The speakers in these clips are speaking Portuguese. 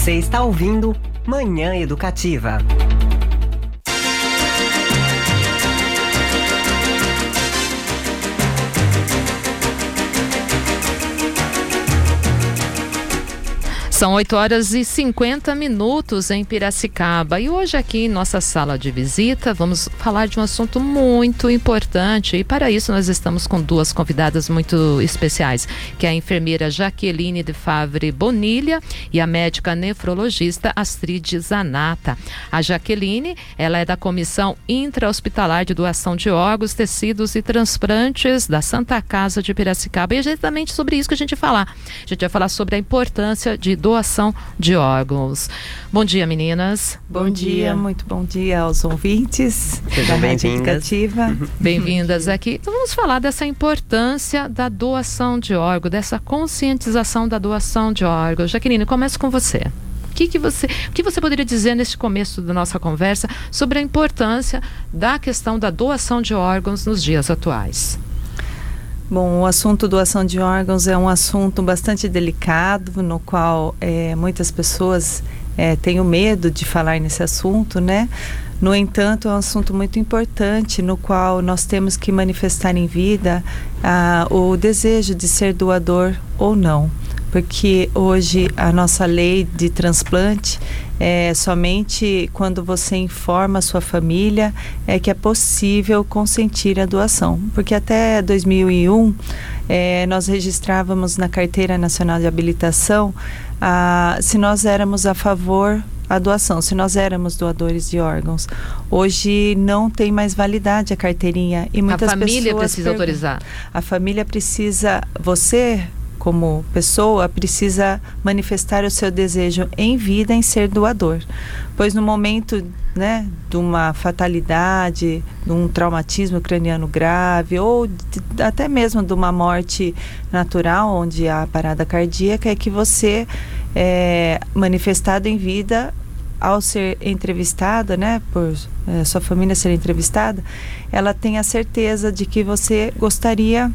Você está ouvindo Manhã Educativa. São 8 horas e 50 minutos em Piracicaba. E hoje, aqui em nossa sala de visita, vamos falar de um assunto muito importante. E para isso, nós estamos com duas convidadas muito especiais, que é a enfermeira Jaqueline de Favre Bonilha e a médica nefrologista Astrid Zanata. A Jaqueline, ela é da Comissão Intra-Hospitalar de Doação de Órgãos, Tecidos e Transplantes da Santa Casa de Piracicaba. E é exatamente sobre isso que a gente vai falar. A gente vai falar sobre a importância de doação doação de órgãos. Bom dia, meninas. Bom, bom dia. dia. muito bom dia aos ouvintes Sejam da Rádio Educativa. Bem-vindas aqui. Então vamos falar dessa importância da doação de órgãos, dessa conscientização da doação de órgãos. Jaqueline, começo com você. O que, que, você, o que você poderia dizer neste começo da nossa conversa sobre a importância da questão da doação de órgãos nos dias atuais? Bom, o assunto doação de órgãos é um assunto bastante delicado, no qual é, muitas pessoas é, têm o medo de falar nesse assunto, né? No entanto, é um assunto muito importante, no qual nós temos que manifestar em vida ah, o desejo de ser doador ou não porque hoje a nossa lei de transplante é somente quando você informa a sua família é que é possível consentir a doação, porque até 2001 é, nós registrávamos na carteira nacional de habilitação a, se nós éramos a favor a doação, se nós éramos doadores de órgãos. Hoje não tem mais validade a carteirinha e muitas pessoas... A família pessoas precisa autorizar. A família precisa, você como pessoa, precisa manifestar o seu desejo em vida em ser doador. Pois no momento né, de uma fatalidade, de um traumatismo craniano grave, ou de, até mesmo de uma morte natural, onde há parada cardíaca, é que você é manifestado em vida ao ser entrevistada, né, por é, sua família ser entrevistada, ela tem a certeza de que você gostaria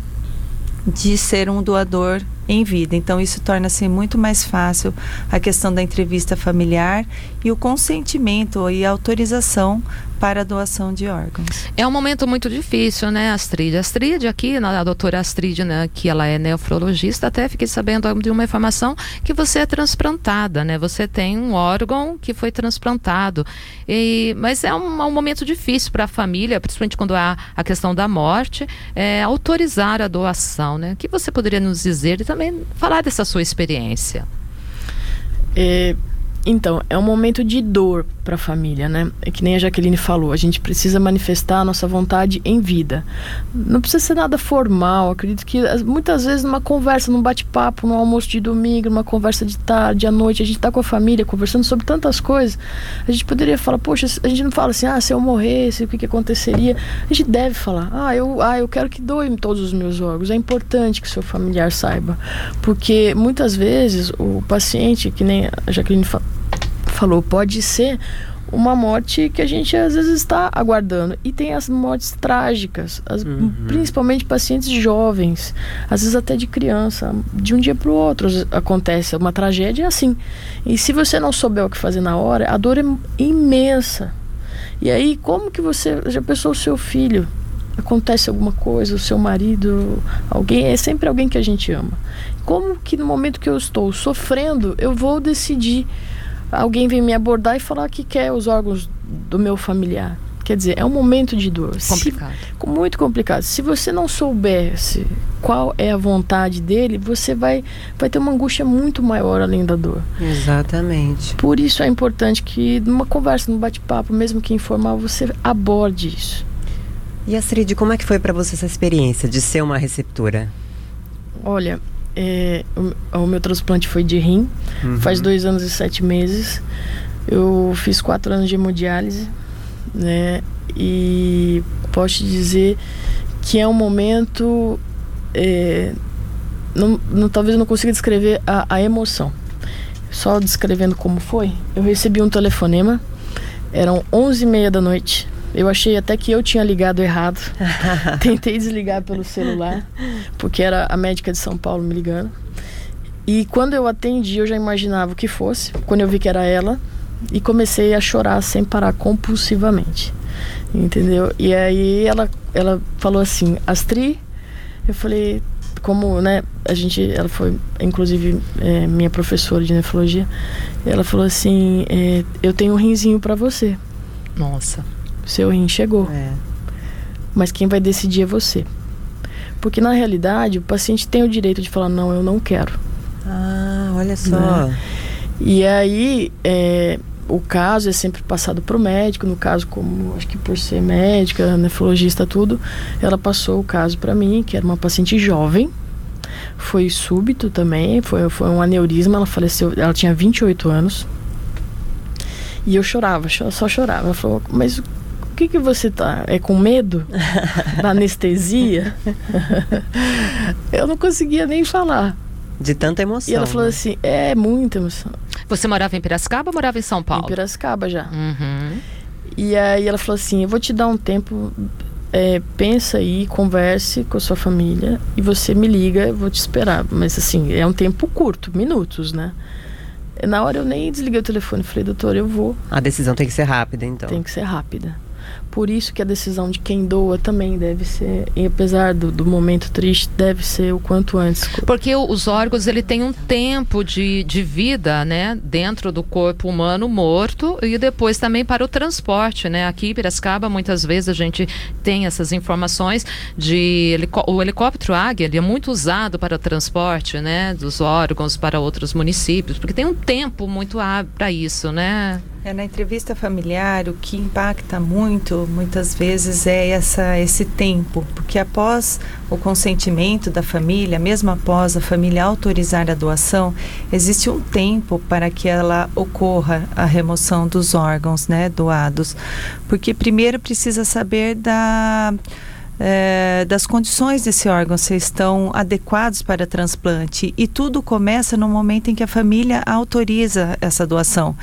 de ser um doador em vida. Então, isso torna-se muito mais fácil a questão da entrevista familiar e o consentimento e a autorização para a doação de órgãos. É um momento muito difícil, né, Astrid? Astrid, aqui, a doutora Astrid, né, que ela é nefrologista, até fiquei sabendo de uma informação que você é transplantada, né? Você tem um órgão que foi transplantado. E, mas é um, um momento difícil para a família, principalmente quando há a questão da morte, é, autorizar a doação, né? O que você poderia nos dizer e também falar dessa sua experiência? É, então, é um momento de dor para a família, né? É que nem a Jaqueline falou, a gente precisa manifestar a nossa vontade em vida. Não precisa ser nada formal, acredito que muitas vezes numa conversa, num bate-papo, num almoço de domingo, numa conversa de tarde, à noite, a gente está com a família conversando sobre tantas coisas, a gente poderia falar, poxa, a gente não fala assim, ah, se eu morresse, o que, que aconteceria? A gente deve falar, ah, eu, ah, eu quero que doem todos os meus órgãos. É importante que seu familiar saiba, porque muitas vezes o paciente, que nem a Jaqueline falou, falou, pode ser uma morte que a gente às vezes está aguardando. E tem as mortes trágicas, as, uhum. principalmente pacientes jovens, às vezes até de criança. De um dia para o outro acontece uma tragédia assim. E se você não souber o que fazer na hora, a dor é imensa. E aí, como que você já pensou o seu filho? Acontece alguma coisa, o seu marido, alguém, é sempre alguém que a gente ama. Como que no momento que eu estou sofrendo, eu vou decidir alguém vem me abordar e falar que quer os órgãos do meu familiar. Quer dizer, é um momento de dor. Complicado. Se, muito complicado. Se você não soubesse qual é a vontade dele, você vai, vai ter uma angústia muito maior além da dor. Exatamente. Por isso é importante que numa conversa, num bate-papo, mesmo que informal, você aborde isso. E Astrid, como é que foi para você essa experiência de ser uma receptora? Olha, é, o, o, meu transplante foi de rim, uhum. faz dois anos e sete meses. Eu fiz quatro anos de hemodiálise, né? E posso te dizer que é um momento. É, não, não, talvez eu não consiga descrever a, a emoção. Só descrevendo como foi, eu recebi um telefonema, eram onze e meia da noite eu achei até que eu tinha ligado errado. Tentei desligar pelo celular, porque era a médica de São Paulo me ligando. E quando eu atendi, eu já imaginava o que fosse. Quando eu vi que era ela, e comecei a chorar sem parar compulsivamente. Entendeu? E aí ela, ela falou assim, Astri, eu falei, como, né, a gente, ela foi, inclusive, é, minha professora de nefrologia, ela falou assim, é, eu tenho um rinzinho para você. Nossa. Seu rim chegou. É. Mas quem vai decidir é você. Porque na realidade, o paciente tem o direito de falar, não, eu não quero. Ah, olha só. Né? E aí, é, o caso é sempre passado para o médico. No caso, como acho que por ser médica, nefrologista, tudo, ela passou o caso para mim, que era uma paciente jovem. Foi súbito também, foi, foi um aneurisma. Ela faleceu, ela tinha 28 anos. E eu chorava, só chorava. Ela falou, mas o que, que você tá? É com medo? da anestesia? eu não conseguia nem falar. De tanta emoção. E ela falou né? assim: é muita emoção. Você morava em Piracicaba ou morava em São Paulo? Em Piracicaba já. Uhum. E aí ela falou assim: eu vou te dar um tempo, é, pensa aí, converse com a sua família e você me liga, eu vou te esperar. Mas assim, é um tempo curto, minutos, né? Na hora eu nem desliguei o telefone, falei, doutor, eu vou. A decisão tem que ser rápida, então. Tem que ser rápida. Por isso que a decisão de quem doa também deve ser, e apesar do, do momento triste, deve ser o quanto antes. Porque os órgãos ele tem um tempo de, de vida, né, dentro do corpo humano morto e depois também para o transporte, né? Aqui em Piracicaba muitas vezes a gente tem essas informações de o helicóptero Águia, ele é muito usado para o transporte, né, dos órgãos para outros municípios, porque tem um tempo muito para isso, né? É, na entrevista familiar, o que impacta muito, muitas vezes, é essa, esse tempo, porque após o consentimento da família, mesmo após a família autorizar a doação, existe um tempo para que ela ocorra a remoção dos órgãos né, doados, porque primeiro precisa saber da é, das condições desse órgão, se estão adequados para transplante. E tudo começa no momento em que a família autoriza essa doação.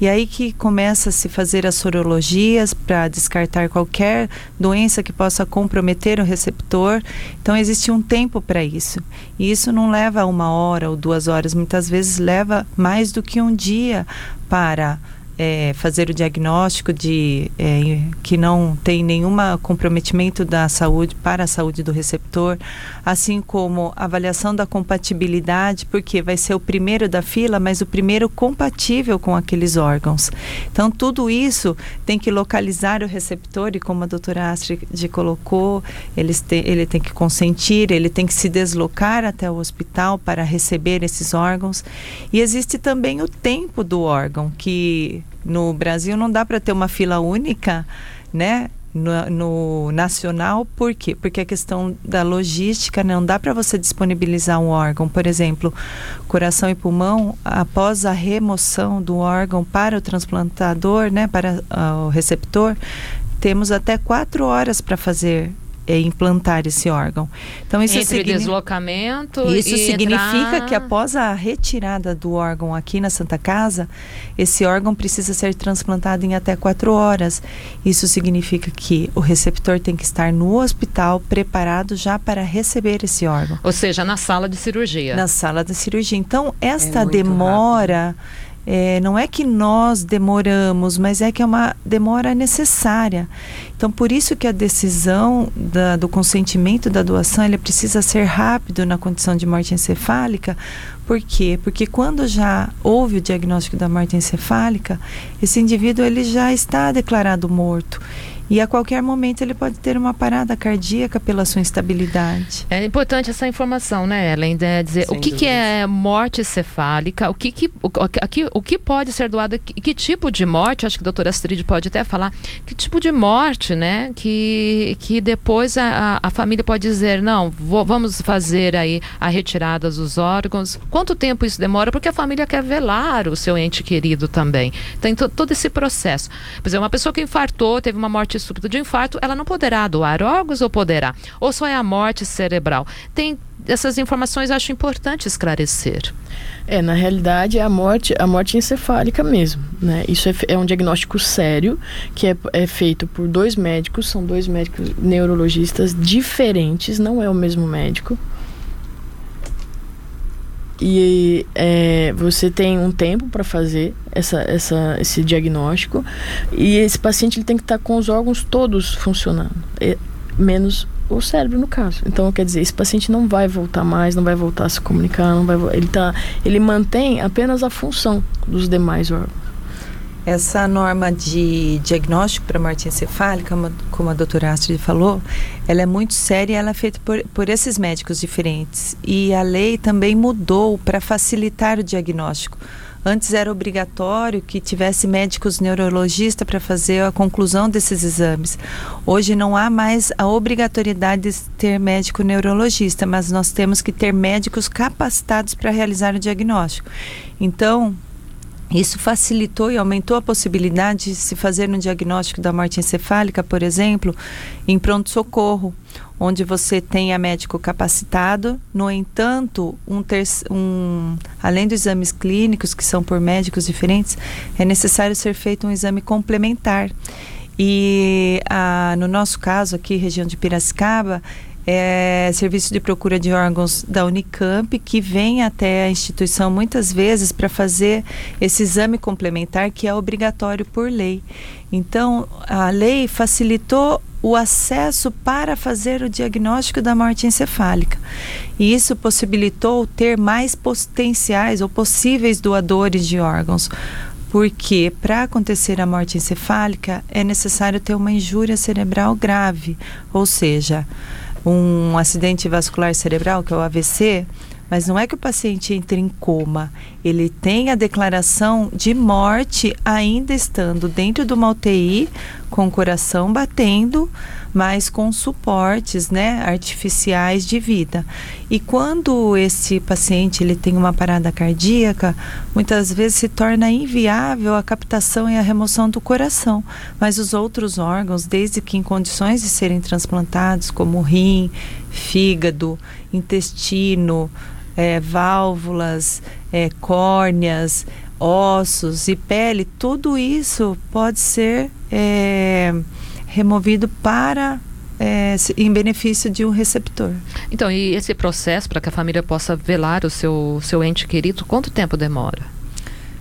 E aí que começa a se fazer as sorologias para descartar qualquer doença que possa comprometer o receptor. Então existe um tempo para isso. E isso não leva uma hora ou duas horas, muitas vezes leva mais do que um dia para é, fazer o diagnóstico de é, que não tem nenhum comprometimento da saúde para a saúde do receptor, assim como avaliação da compatibilidade, porque vai ser o primeiro da fila, mas o primeiro compatível com aqueles órgãos. Então, tudo isso tem que localizar o receptor e como a doutora Astrid colocou, ele tem que consentir, ele tem que se deslocar até o hospital para receber esses órgãos. E existe também o tempo do órgão, que no Brasil não dá para ter uma fila única, né? No, no, nacional, por quê? Porque a questão da logística não dá para você disponibilizar um órgão, por exemplo, coração e pulmão, após a remoção do órgão para o transplantador, né, para uh, o receptor, temos até quatro horas para fazer é, implantar esse órgão. Então isso Entre deslocamento isso significa entrar... que após a retirada do órgão aqui na Santa Casa, esse órgão precisa ser transplantado em até quatro horas. Isso significa que o receptor tem que estar no hospital preparado já para receber esse órgão. Ou seja, na sala de cirurgia. Na sala de cirurgia. Então esta é demora rápido é, não é que nós demoramos, mas é que é uma demora necessária. Então, por isso que a decisão da, do consentimento da doação ele precisa ser rápido na condição de morte encefálica. Por quê? Porque quando já houve o diagnóstico da morte encefálica, esse indivíduo ele já está declarado morto. E a qualquer momento ele pode ter uma parada cardíaca pela sua instabilidade. É importante essa informação, né, Ellen? É dizer, o que, que, é morte cefálica? O que, que, o, aqui, o que pode ser doado? Que, que tipo de morte? Acho que a doutora Astrid pode até falar. Que tipo de morte, né? Que, que depois a, a família pode dizer, não, vou, vamos fazer aí a retirada dos órgãos. Quanto tempo isso demora? Porque a família quer velar o seu ente querido também. Tem todo esse processo. Por exemplo, uma pessoa que infartou, teve uma morte súbito de infarto, ela não poderá doar órgãos ou poderá? Ou só é a morte cerebral? Tem essas informações acho importante esclarecer. É, na realidade é a morte, a morte encefálica mesmo, né? Isso é, é um diagnóstico sério que é, é, feito por dois médicos, são dois médicos neurologistas diferentes, não é o mesmo médico. E é, você tem um tempo para fazer essa, essa, esse diagnóstico e esse paciente ele tem que estar tá com os órgãos todos funcionando, menos o cérebro no caso. Então, quer dizer, esse paciente não vai voltar mais, não vai voltar a se comunicar, não vai, ele tá, ele mantém apenas a função dos demais órgãos. Essa norma de diagnóstico para morte encefálica, como a doutora Astrid falou, ela é muito séria e ela é feita por, por esses médicos diferentes. E a lei também mudou para facilitar o diagnóstico. Antes era obrigatório que tivesse médicos neurologistas para fazer a conclusão desses exames. Hoje não há mais a obrigatoriedade de ter médico neurologista, mas nós temos que ter médicos capacitados para realizar o diagnóstico. Então, isso facilitou e aumentou a possibilidade de se fazer um diagnóstico da morte encefálica, por exemplo, em pronto-socorro, onde você tenha médico capacitado. No entanto, um um, além dos exames clínicos, que são por médicos diferentes, é necessário ser feito um exame complementar. E a, no nosso caso aqui, região de Piracicaba, é, serviço de procura de órgãos da Unicamp, que vem até a instituição muitas vezes para fazer esse exame complementar que é obrigatório por lei. Então, a lei facilitou o acesso para fazer o diagnóstico da morte encefálica. E isso possibilitou ter mais potenciais ou possíveis doadores de órgãos. Porque para acontecer a morte encefálica é necessário ter uma injúria cerebral grave, ou seja, um acidente vascular cerebral, que é o AVC, mas não é que o paciente entre em coma, ele tem a declaração de morte ainda estando dentro de uma UTI, com o coração batendo, mas com suportes né, artificiais de vida. E quando esse paciente ele tem uma parada cardíaca, muitas vezes se torna inviável a captação e a remoção do coração. Mas os outros órgãos, desde que em condições de serem transplantados, como rim, fígado, intestino, é, válvulas, é, córneas, ossos e pele, tudo isso pode ser é, removido para é, em benefício de um receptor. Então, e esse processo para que a família possa velar o seu, seu ente querido, quanto tempo demora?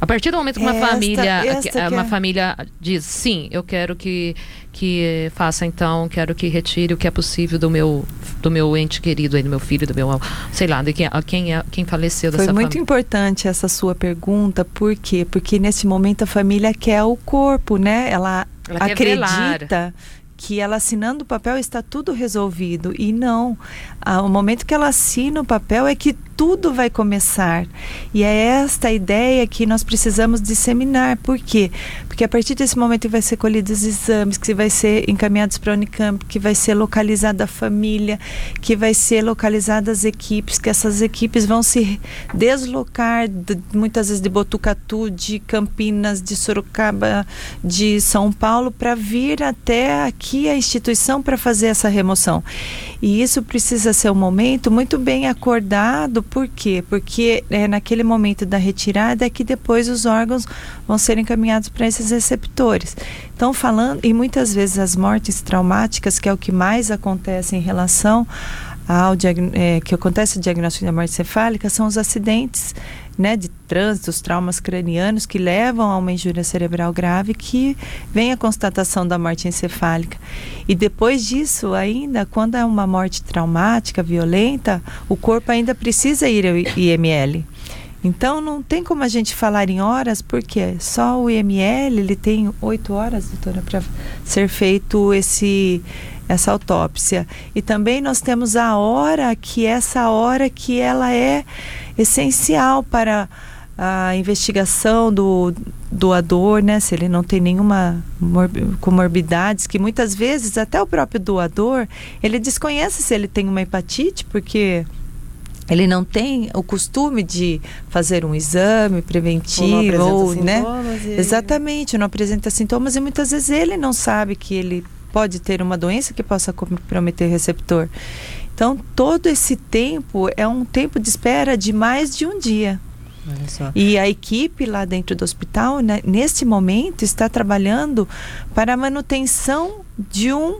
A partir do momento que uma esta, família, esta uma é... família diz sim, eu quero que que faça então, quero que retire o que é possível do meu do meu ente querido, do meu filho, do meu, sei lá, de quem quem, é, quem faleceu dessa Foi muito importante essa sua pergunta, por quê? Porque nesse momento a família quer o corpo, né? Ela, Ela acredita que ela assinando o papel está tudo resolvido e não. Ah, o momento que ela assina o papel é que tudo vai começar. E é esta ideia que nós precisamos disseminar. Por quê? Porque a partir desse momento vai ser colhidos os exames, que vai ser encaminhados para a Unicamp, que vai ser localizada a família, que vai ser localizada as equipes, que essas equipes vão se deslocar de, muitas vezes de Botucatu, de Campinas, de Sorocaba, de São Paulo para vir até aqui a instituição para fazer essa remoção. E isso precisa ser um momento muito bem acordado por quê? Porque é naquele momento da retirada é que depois os órgãos vão ser encaminhados para esses receptores. Então, falando, e muitas vezes as mortes traumáticas, que é o que mais acontece em relação ao é, que acontece o diagnóstico da morte cefálica, são os acidentes né, de trânsito, os traumas cranianos que levam a uma injúria cerebral grave que vem a constatação da morte encefálica. E depois disso, ainda, quando é uma morte traumática, violenta, o corpo ainda precisa ir ao IML. Então não tem como a gente falar em horas, porque só o IML ele tem oito horas, doutora, para ser feito esse essa autópsia. E também nós temos a hora que essa hora que ela é essencial para a investigação do doador, né? Se ele não tem nenhuma comorbidades, que muitas vezes até o próprio doador, ele desconhece se ele tem uma hepatite, porque ele não tem o costume de fazer um exame preventivo ou, ou né? E... Exatamente, não apresenta sintomas e muitas vezes ele não sabe que ele pode ter uma doença que possa comprometer o receptor. Então, todo esse tempo é um tempo de espera de mais de um dia. E a equipe lá dentro do hospital, né, neste momento, está trabalhando para a manutenção de um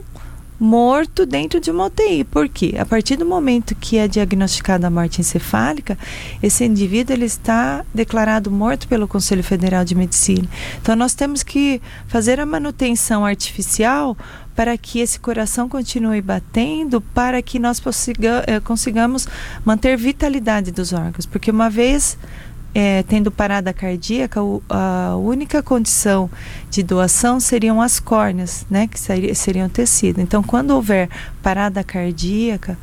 morto dentro de uma UTI. Por quê? A partir do momento que é diagnosticada a morte encefálica, esse indivíduo ele está declarado morto pelo Conselho Federal de Medicina. Então nós temos que fazer a manutenção artificial para que esse coração continue batendo, para que nós consiga, eh, consigamos manter vitalidade dos órgãos, porque uma vez é, tendo parada cardíaca, o, a única condição de doação seriam as córneas, né, que seria, seriam tecido. Então, quando houver parada cardíaca,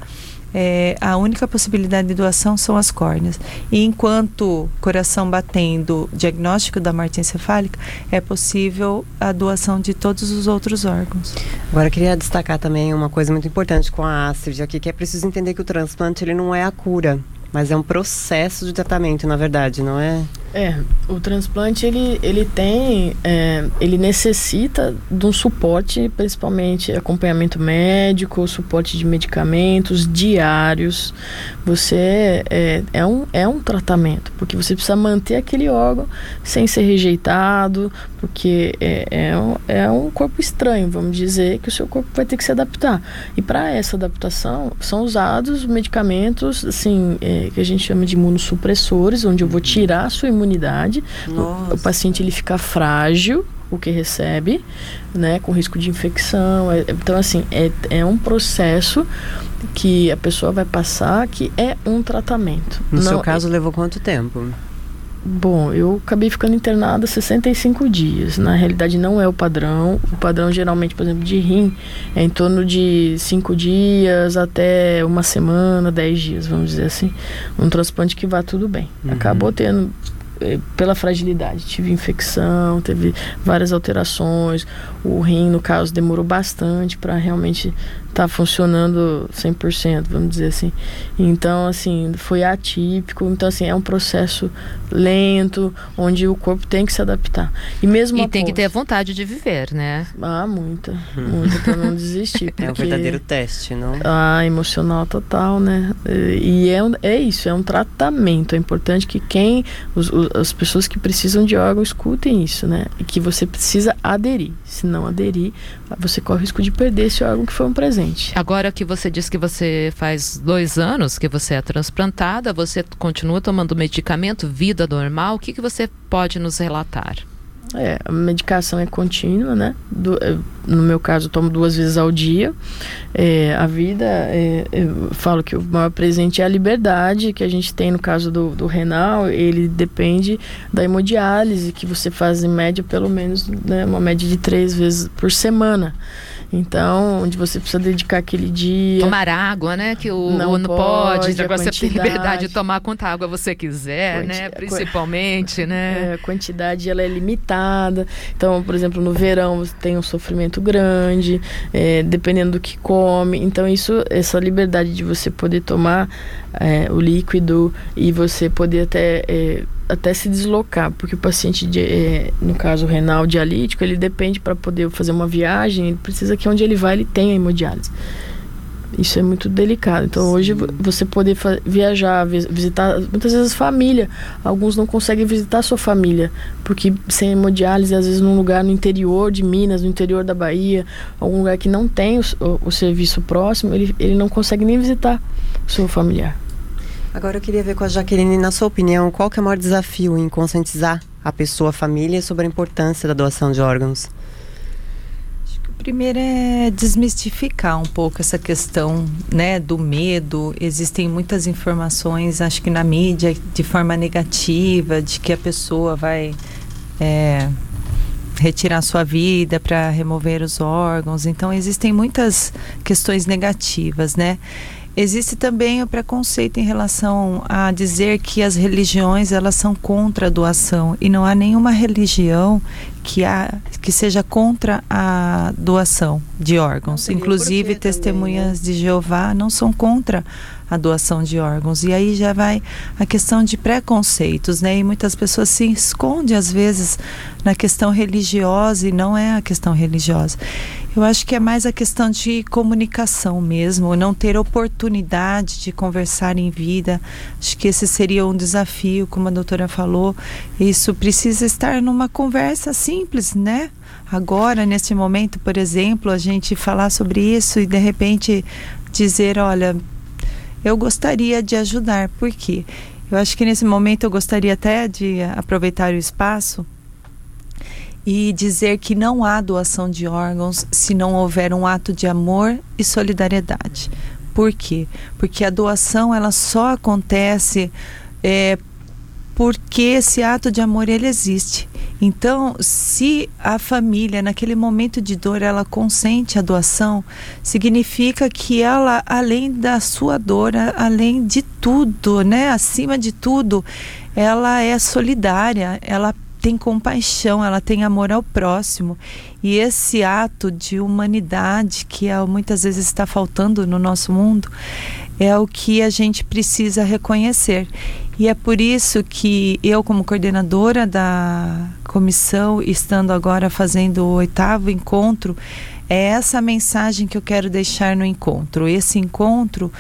é, a única possibilidade de doação são as córneas. E enquanto coração batendo, diagnóstico da morte encefálica, é possível a doação de todos os outros órgãos. Agora, queria destacar também uma coisa muito importante com a Astrid aqui, que é preciso entender que o transplante ele não é a cura. Mas é um processo de tratamento, na verdade, não é? É, o transplante ele, ele tem, é, ele necessita de um suporte, principalmente acompanhamento médico, suporte de medicamentos diários. Você é, é, um, é um tratamento, porque você precisa manter aquele órgão sem ser rejeitado, porque é, é, um, é um corpo estranho, vamos dizer, que o seu corpo vai ter que se adaptar. E para essa adaptação são usados medicamentos, assim, é, que a gente chama de imunossupressores, onde eu vou tirar a sua imunidade. O, o, paciente ele fica frágil, o que recebe, né, com risco de infecção. É, então, assim, é, é um processo que a pessoa vai passar que é um tratamento. No Não, seu caso, é... levou quanto tempo? Bom, eu acabei ficando internada 65 dias. Na realidade, não é o padrão. O padrão, geralmente, por exemplo, de rim, é em torno de 5 dias até uma semana, 10 dias, vamos dizer assim. Um transplante que vá tudo bem. Uhum. Acabou tendo pela fragilidade. Tive infecção, teve várias alterações. O rim, no caso, demorou bastante para realmente tá funcionando 100%, vamos dizer assim. Então, assim, foi atípico. Então, assim, é um processo lento, onde o corpo tem que se adaptar. E mesmo E após... tem que ter vontade de viver, né? Ah, muita. Muita para não desistir. Porque... É um verdadeiro teste, não? Ah, emocional total, né? E é, é isso, é um tratamento. É importante que quem, os, os, as pessoas que precisam de órgão escutem isso, né? E que você precisa aderir. Se não aderir, você corre o risco de perder esse órgão que foi um presente. Agora que você disse que você faz dois anos que você é transplantada, você continua tomando medicamento, vida normal, o que, que você pode nos relatar? É, a medicação é contínua, né? Do, é, no meu caso, tomo duas vezes ao dia. É, a vida, é, eu falo que o maior presente é a liberdade que a gente tem no caso do, do renal. Ele depende da hemodiálise, que você faz em média, pelo menos, né, uma média de três vezes por semana. Então, onde você precisa dedicar aquele dia. Tomar água, né? Que o não, não pode. pode agora você tem liberdade de tomar quanta água você quiser, Quanti né? Principalmente, né? É, a quantidade ela é limitada. Então, por exemplo, no verão você tem um sofrimento grande, é, dependendo do que come. Então, isso, essa liberdade de você poder tomar é, o líquido e você poder até é, até se deslocar, porque o paciente, de, é, no caso renal dialítico, ele depende para poder fazer uma viagem, ele precisa que onde ele vai ele tenha hemodiálise. Isso é muito delicado. Então Sim. hoje você poder viajar, visitar muitas vezes família. Alguns não conseguem visitar sua família porque sem hemodiálise às vezes num lugar no interior de Minas, no interior da Bahia, algum lugar que não tem o, o, o serviço próximo, ele, ele não consegue nem visitar o seu familiar. Agora eu queria ver com a Jaqueline, na sua opinião, qual que é o maior desafio em conscientizar a pessoa, a família sobre a importância da doação de órgãos? Acho que o primeiro é desmistificar um pouco essa questão, né, do medo. Existem muitas informações, acho que na mídia, de forma negativa, de que a pessoa vai é, retirar sua vida para remover os órgãos. Então existem muitas questões negativas, né? Existe também o preconceito em relação a dizer que as religiões elas são contra a doação e não há nenhuma religião que, há, que seja contra a doação de órgãos. Inclusive testemunhas também, né? de Jeová não são contra a doação de órgãos. E aí já vai a questão de preconceitos, né? E muitas pessoas se escondem às vezes na questão religiosa e não é a questão religiosa. Eu acho que é mais a questão de comunicação mesmo, não ter oportunidade de conversar em vida. Acho que esse seria um desafio, como a doutora falou. Isso precisa estar numa conversa simples, né? Agora, neste momento, por exemplo, a gente falar sobre isso e de repente dizer, olha, eu gostaria de ajudar. Por quê? Eu acho que nesse momento eu gostaria até de aproveitar o espaço e dizer que não há doação de órgãos se não houver um ato de amor e solidariedade. Por quê? Porque a doação ela só acontece é, porque esse ato de amor ele existe. Então, se a família naquele momento de dor ela consente a doação, significa que ela, além da sua dor, além de tudo, né, acima de tudo, ela é solidária, ela tem compaixão, ela tem amor ao próximo. E esse ato de humanidade que é, muitas vezes está faltando no nosso mundo é o que a gente precisa reconhecer. E é por isso que eu, como coordenadora da comissão, estando agora fazendo o oitavo encontro, é essa mensagem que eu quero deixar no encontro. Esse encontro,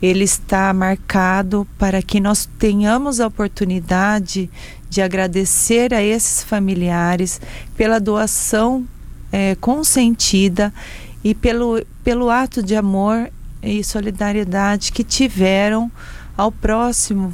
ele está marcado para que nós tenhamos a oportunidade de agradecer a esses familiares pela doação é, consentida e pelo, pelo ato de amor e solidariedade que tiveram ao próximo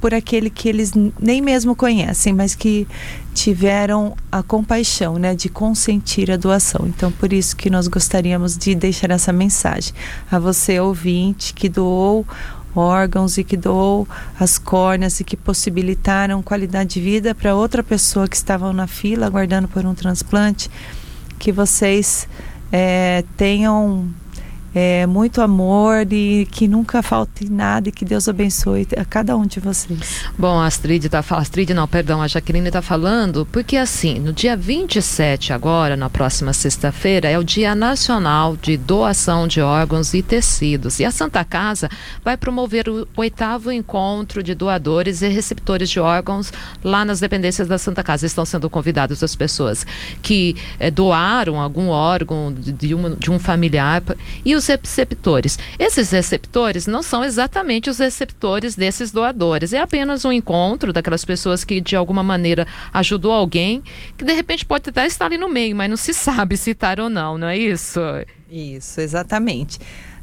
por aquele que eles nem mesmo conhecem, mas que tiveram a compaixão, né, de consentir a doação. Então, por isso que nós gostaríamos de deixar essa mensagem a você ouvinte que doou órgãos e que doou as córneas e que possibilitaram qualidade de vida para outra pessoa que estava na fila aguardando por um transplante, que vocês é, tenham é, muito amor e que nunca falte nada e que Deus abençoe a cada um de vocês. Bom, a Astrid está falando, Astrid não, perdão, a Jaqueline está falando, porque assim, no dia 27 agora, na próxima sexta-feira, é o Dia Nacional de Doação de Órgãos e Tecidos. E a Santa Casa vai promover o oitavo encontro de doadores e receptores de órgãos lá nas dependências da Santa Casa. Estão sendo convidadas as pessoas que é, doaram algum órgão de, de, uma, de um familiar e os os receptores. Esses receptores não são exatamente os receptores desses doadores. É apenas um encontro daquelas pessoas que de alguma maneira ajudou alguém, que de repente pode até estar ali no meio, mas não se sabe se estar ou não, não é isso? Isso, exatamente.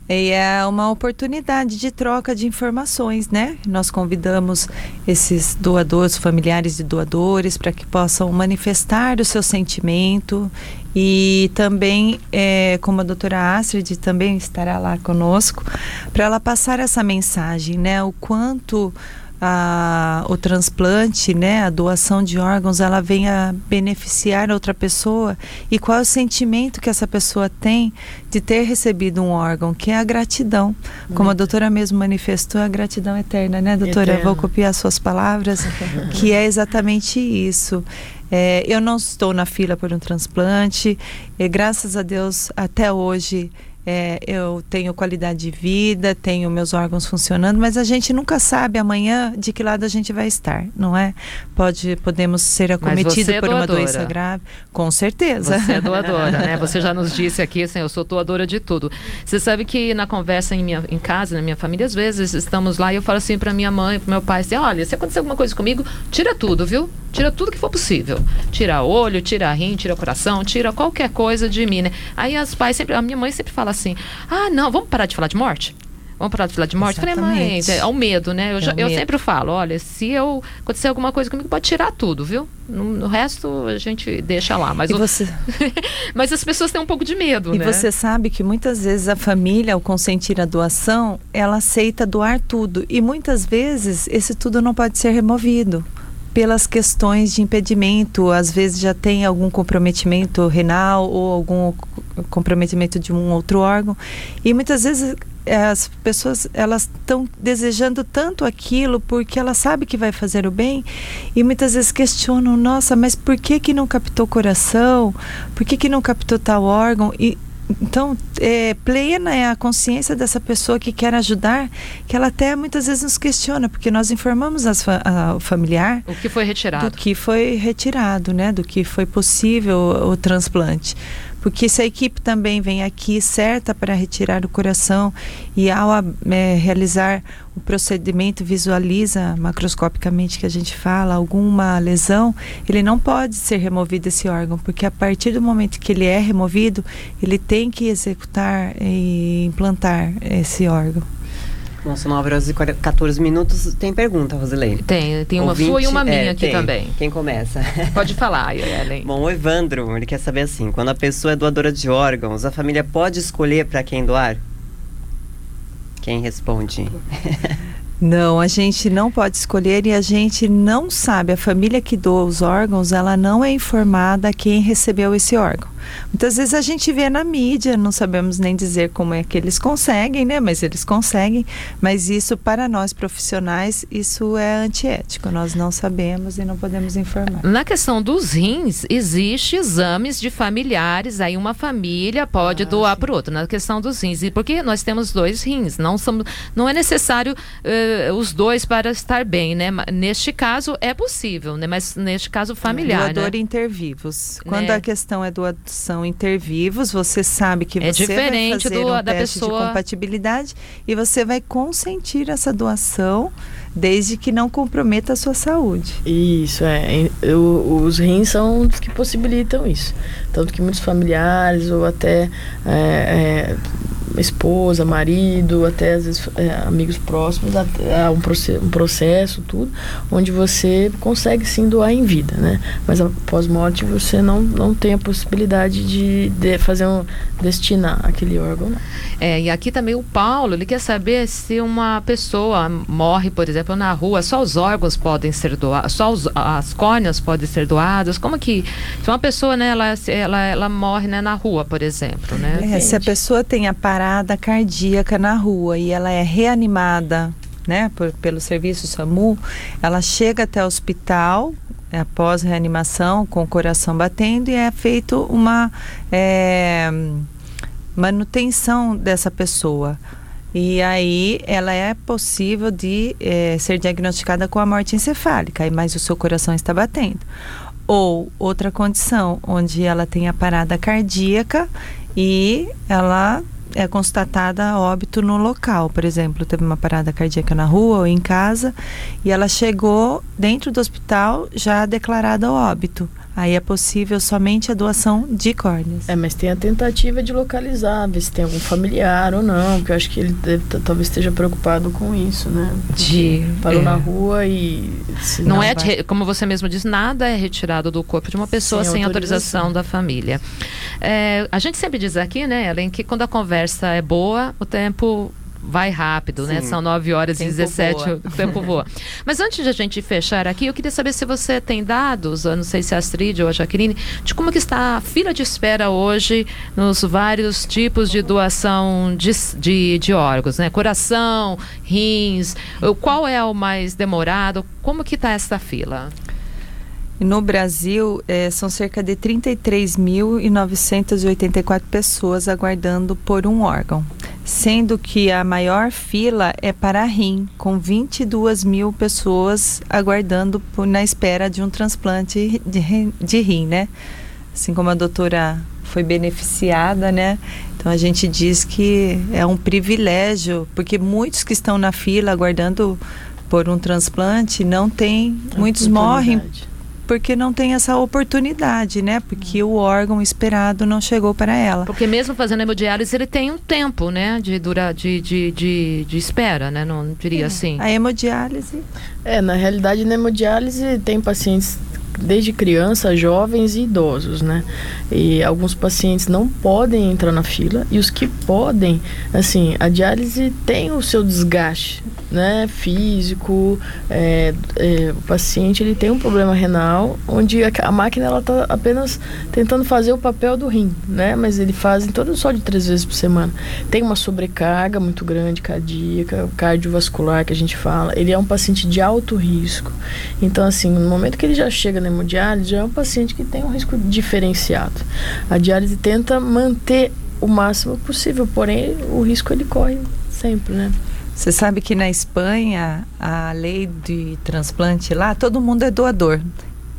E é uma oportunidade de troca de informações, né? Nós convidamos esses doadores, familiares de doadores, para que possam manifestar o seu sentimento e também, é, como a doutora Astrid também estará lá conosco, para ela passar essa mensagem, né? O quanto a, o transplante, né, a doação de órgãos, ela vem a beneficiar outra pessoa e qual é o sentimento que essa pessoa tem de ter recebido um órgão, que é a gratidão. Como a doutora mesmo manifestou, a gratidão eterna, né, doutora? Eterna. Vou copiar suas palavras, que é exatamente isso. É, eu não estou na fila por um transplante, e graças a Deus, até hoje, é, eu tenho qualidade de vida, tenho meus órgãos funcionando, mas a gente nunca sabe amanhã de que lado a gente vai estar, não é? Pode, podemos ser acometidos é por uma doença grave, com certeza. Você é doadora, né? Você já nos disse aqui, assim, eu sou doadora de tudo. Você sabe que na conversa em, minha, em casa, na minha família, às vezes estamos lá e eu falo assim para minha mãe, para meu pai, assim, olha, se acontecer alguma coisa comigo, tira tudo, viu? Tira tudo que for possível. Tira olho, tira rim, tira coração, tira qualquer coisa de mim, né? Aí as pais sempre, a minha mãe sempre fala assim: ah, não, vamos parar de falar de morte? Vamos parar de falar de morte? Exatamente. Falei, mãe, é, é o medo, né? Eu, é já, eu sempre falo, olha, se eu acontecer alguma coisa comigo, pode tirar tudo, viu? No, no resto a gente deixa lá. Mas, o... você... mas as pessoas têm um pouco de medo, e né? E você sabe que muitas vezes a família, ao consentir a doação, ela aceita doar tudo. E muitas vezes esse tudo não pode ser removido pelas questões de impedimento, às vezes já tem algum comprometimento renal ou algum comprometimento de um outro órgão. E muitas vezes eh, as pessoas elas estão desejando tanto aquilo porque ela sabe que vai fazer o bem e muitas vezes questionam nossa mas por que que não captou coração? Por que que não captou tal órgão? E então, é, plena é a consciência dessa pessoa que quer ajudar, que ela até muitas vezes nos questiona, porque nós informamos fa a, o familiar o que foi retirado, do que foi retirado, né, do que foi possível o, o transplante porque se a equipe também vem aqui certa para retirar o coração e ao é, realizar o procedimento visualiza macroscopicamente que a gente fala alguma lesão, ele não pode ser removido esse órgão, porque a partir do momento que ele é removido, ele tem que executar e implantar esse órgão. Nossa, 9 horas e 14 minutos. Tem pergunta, Rosilene? Tem, tem uma Ouvinte, sua e uma minha é, aqui tem. também. Quem começa? Pode falar, Ellen. Bom, o Evandro, ele quer saber assim: quando a pessoa é doadora de órgãos, a família pode escolher para quem doar? Quem responde? Não, a gente não pode escolher e a gente não sabe. A família que doa os órgãos, ela não é informada quem recebeu esse órgão. Muitas vezes a gente vê na mídia, não sabemos nem dizer como é que eles conseguem, né? Mas eles conseguem. Mas isso, para nós profissionais, isso é antiético. Nós não sabemos e não podemos informar. Na questão dos rins, existe exames de familiares, aí uma família pode ah, doar para outro. Na questão dos rins, porque nós temos dois rins, não, somos, não é necessário uh, os dois para estar bem, né? Neste caso é possível, né? Mas neste caso familiar. Doador né? intervivos. Quando né? a questão é doador são intervivos, você sabe que é você diferente vai fazer do, um da teste pessoa... de compatibilidade e você vai consentir essa doação desde que não comprometa a sua saúde. Isso, é. os rins são os que possibilitam isso. Tanto que muitos familiares ou até é, é, esposa, marido, até às vezes é, amigos próximos, até, um, processo, um processo, tudo, onde você consegue sim doar em vida, né? Mas após morte você não, não tem a possibilidade de, de fazer um destinar aquele órgão. Não. É, e aqui também o Paulo, ele quer saber se uma pessoa morre, por exemplo, na rua, só os órgãos podem ser doados, só os, as córneas podem ser doadas. Como que se uma pessoa, né, ela, ela, ela morre né, na rua, por exemplo, né? É, se a pessoa tem a parada cardíaca na rua e ela é reanimada, né, por, pelo serviço SAMU, ela chega até o hospital é, após reanimação com o coração batendo e é feito uma é, manutenção dessa pessoa. E aí ela é possível de é, ser diagnosticada com a morte encefálica, mas o seu coração está batendo. Ou outra condição, onde ela tem a parada cardíaca e ela é constatada óbito no local. Por exemplo, teve uma parada cardíaca na rua ou em casa e ela chegou dentro do hospital já declarada óbito. Aí é possível somente a doação de córneas. É, mas tem a tentativa de localizar, ver se tem algum familiar ou não, porque eu acho que ele deve, talvez esteja preocupado com isso, né? De parou é. na rua e não, não é vai... como você mesmo diz, nada é retirado do corpo de uma pessoa sem, sem autorização. autorização. da família. É, a gente sempre diz aqui, né, Ellen, que quando a conversa é boa, o tempo vai rápido, né? Sim. né? São 9 horas e 17, voa. o tempo voa. Mas antes de a gente fechar aqui, eu queria saber se você tem dados, eu não sei se é a Astrid ou a Jaqueline, de como que está a fila de espera hoje nos vários tipos de doação de, de, de órgãos, né? Coração, rins, qual é o mais demorado? Como que está essa fila? No Brasil, é, são cerca de 33.984 pessoas aguardando por um órgão, sendo que a maior fila é para rim, com 22 mil pessoas aguardando por, na espera de um transplante de, de rim, né? Assim como a doutora foi beneficiada, né? Então a gente diz que é um privilégio, porque muitos que estão na fila aguardando por um transplante não têm, muitos morrem porque não tem essa oportunidade, né? Porque o órgão esperado não chegou para ela. Porque mesmo fazendo hemodiálise, ele tem um tempo, né? De, dura, de, de, de, de espera, né? Não diria é. assim. A hemodiálise... É, na realidade, na hemodiálise tem pacientes desde criança, jovens e idosos, né? E alguns pacientes não podem entrar na fila e os que podem, assim, a diálise tem o seu desgaste, né? Físico, é, é, o paciente ele tem um problema renal, onde a, a máquina ela está apenas tentando fazer o papel do rim, né? Mas ele faz em torno só de três vezes por semana. Tem uma sobrecarga muito grande cardíaca, cardiovascular que a gente fala. Ele é um paciente de alto risco. Então, assim, no momento que ele já chega na hemodiálise, é um paciente que tem um risco diferenciado. A diálise tenta manter o máximo possível, porém o risco ele corre sempre, né? Você sabe que na Espanha a lei de transplante lá todo mundo é doador,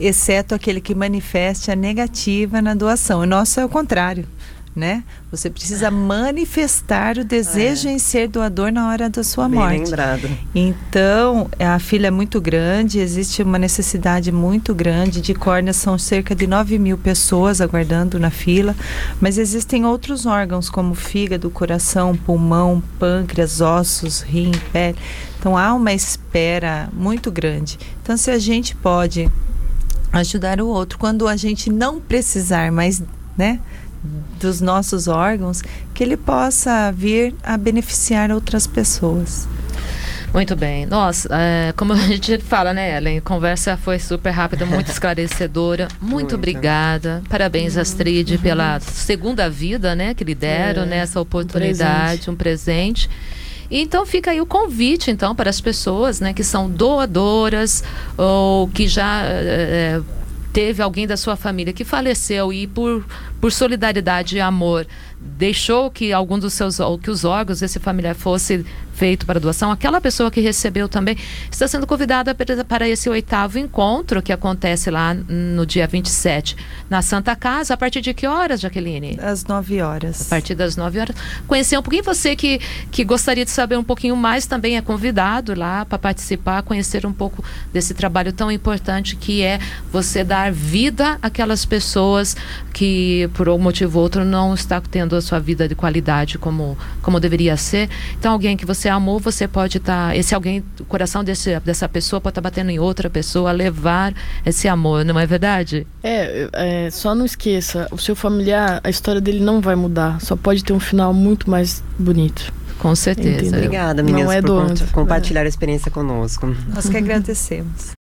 exceto aquele que manifeste a negativa na doação. O nosso é o contrário né? Você precisa manifestar o desejo é. em ser doador na hora da sua Bem morte. lembrado. Então, a fila é muito grande, existe uma necessidade muito grande de córneas, são cerca de 9 mil pessoas aguardando na fila, mas existem outros órgãos como fígado, coração, pulmão, pâncreas, ossos, rim, pele. Então, há uma espera muito grande. Então, se a gente pode ajudar o outro quando a gente não precisar mais, né? Dos nossos órgãos, que ele possa vir a beneficiar outras pessoas. Muito bem. Nossa, é, como a gente fala, né, Ellen? A conversa foi super rápida, muito esclarecedora. Muito, muito. obrigada. Parabéns, uhum. Astrid, pela segunda vida, né, que lhe deram, é, né, essa oportunidade, um presente. Um presente. Então fica aí o convite, então, para as pessoas, né, que são doadoras ou que já é, teve alguém da sua família que faleceu e por, por solidariedade e amor deixou que algum dos seus ou que os órgãos desse familiar fosse feito para doação, aquela pessoa que recebeu também está sendo convidada para esse oitavo encontro que acontece lá no dia 27 na Santa Casa. A partir de que horas, Jaqueline? Às 9 horas. A partir das 9 horas. Conhecer um pouquinho você que, que gostaria de saber um pouquinho mais também é convidado lá para participar, conhecer um pouco desse trabalho tão importante que é você dar vida àquelas pessoas que por um motivo ou outro não está tendo a sua vida de qualidade como, como deveria ser. Então, alguém que você amou, você pode estar. Tá, esse alguém, o coração desse, dessa pessoa pode estar tá batendo em outra pessoa, levar esse amor, não é verdade? É, é, só não esqueça, o seu familiar, a história dele não vai mudar, só pode ter um final muito mais bonito. Com certeza. Entendeu? Obrigada, meninas, não é por compartilhar a experiência conosco. Nós que agradecemos.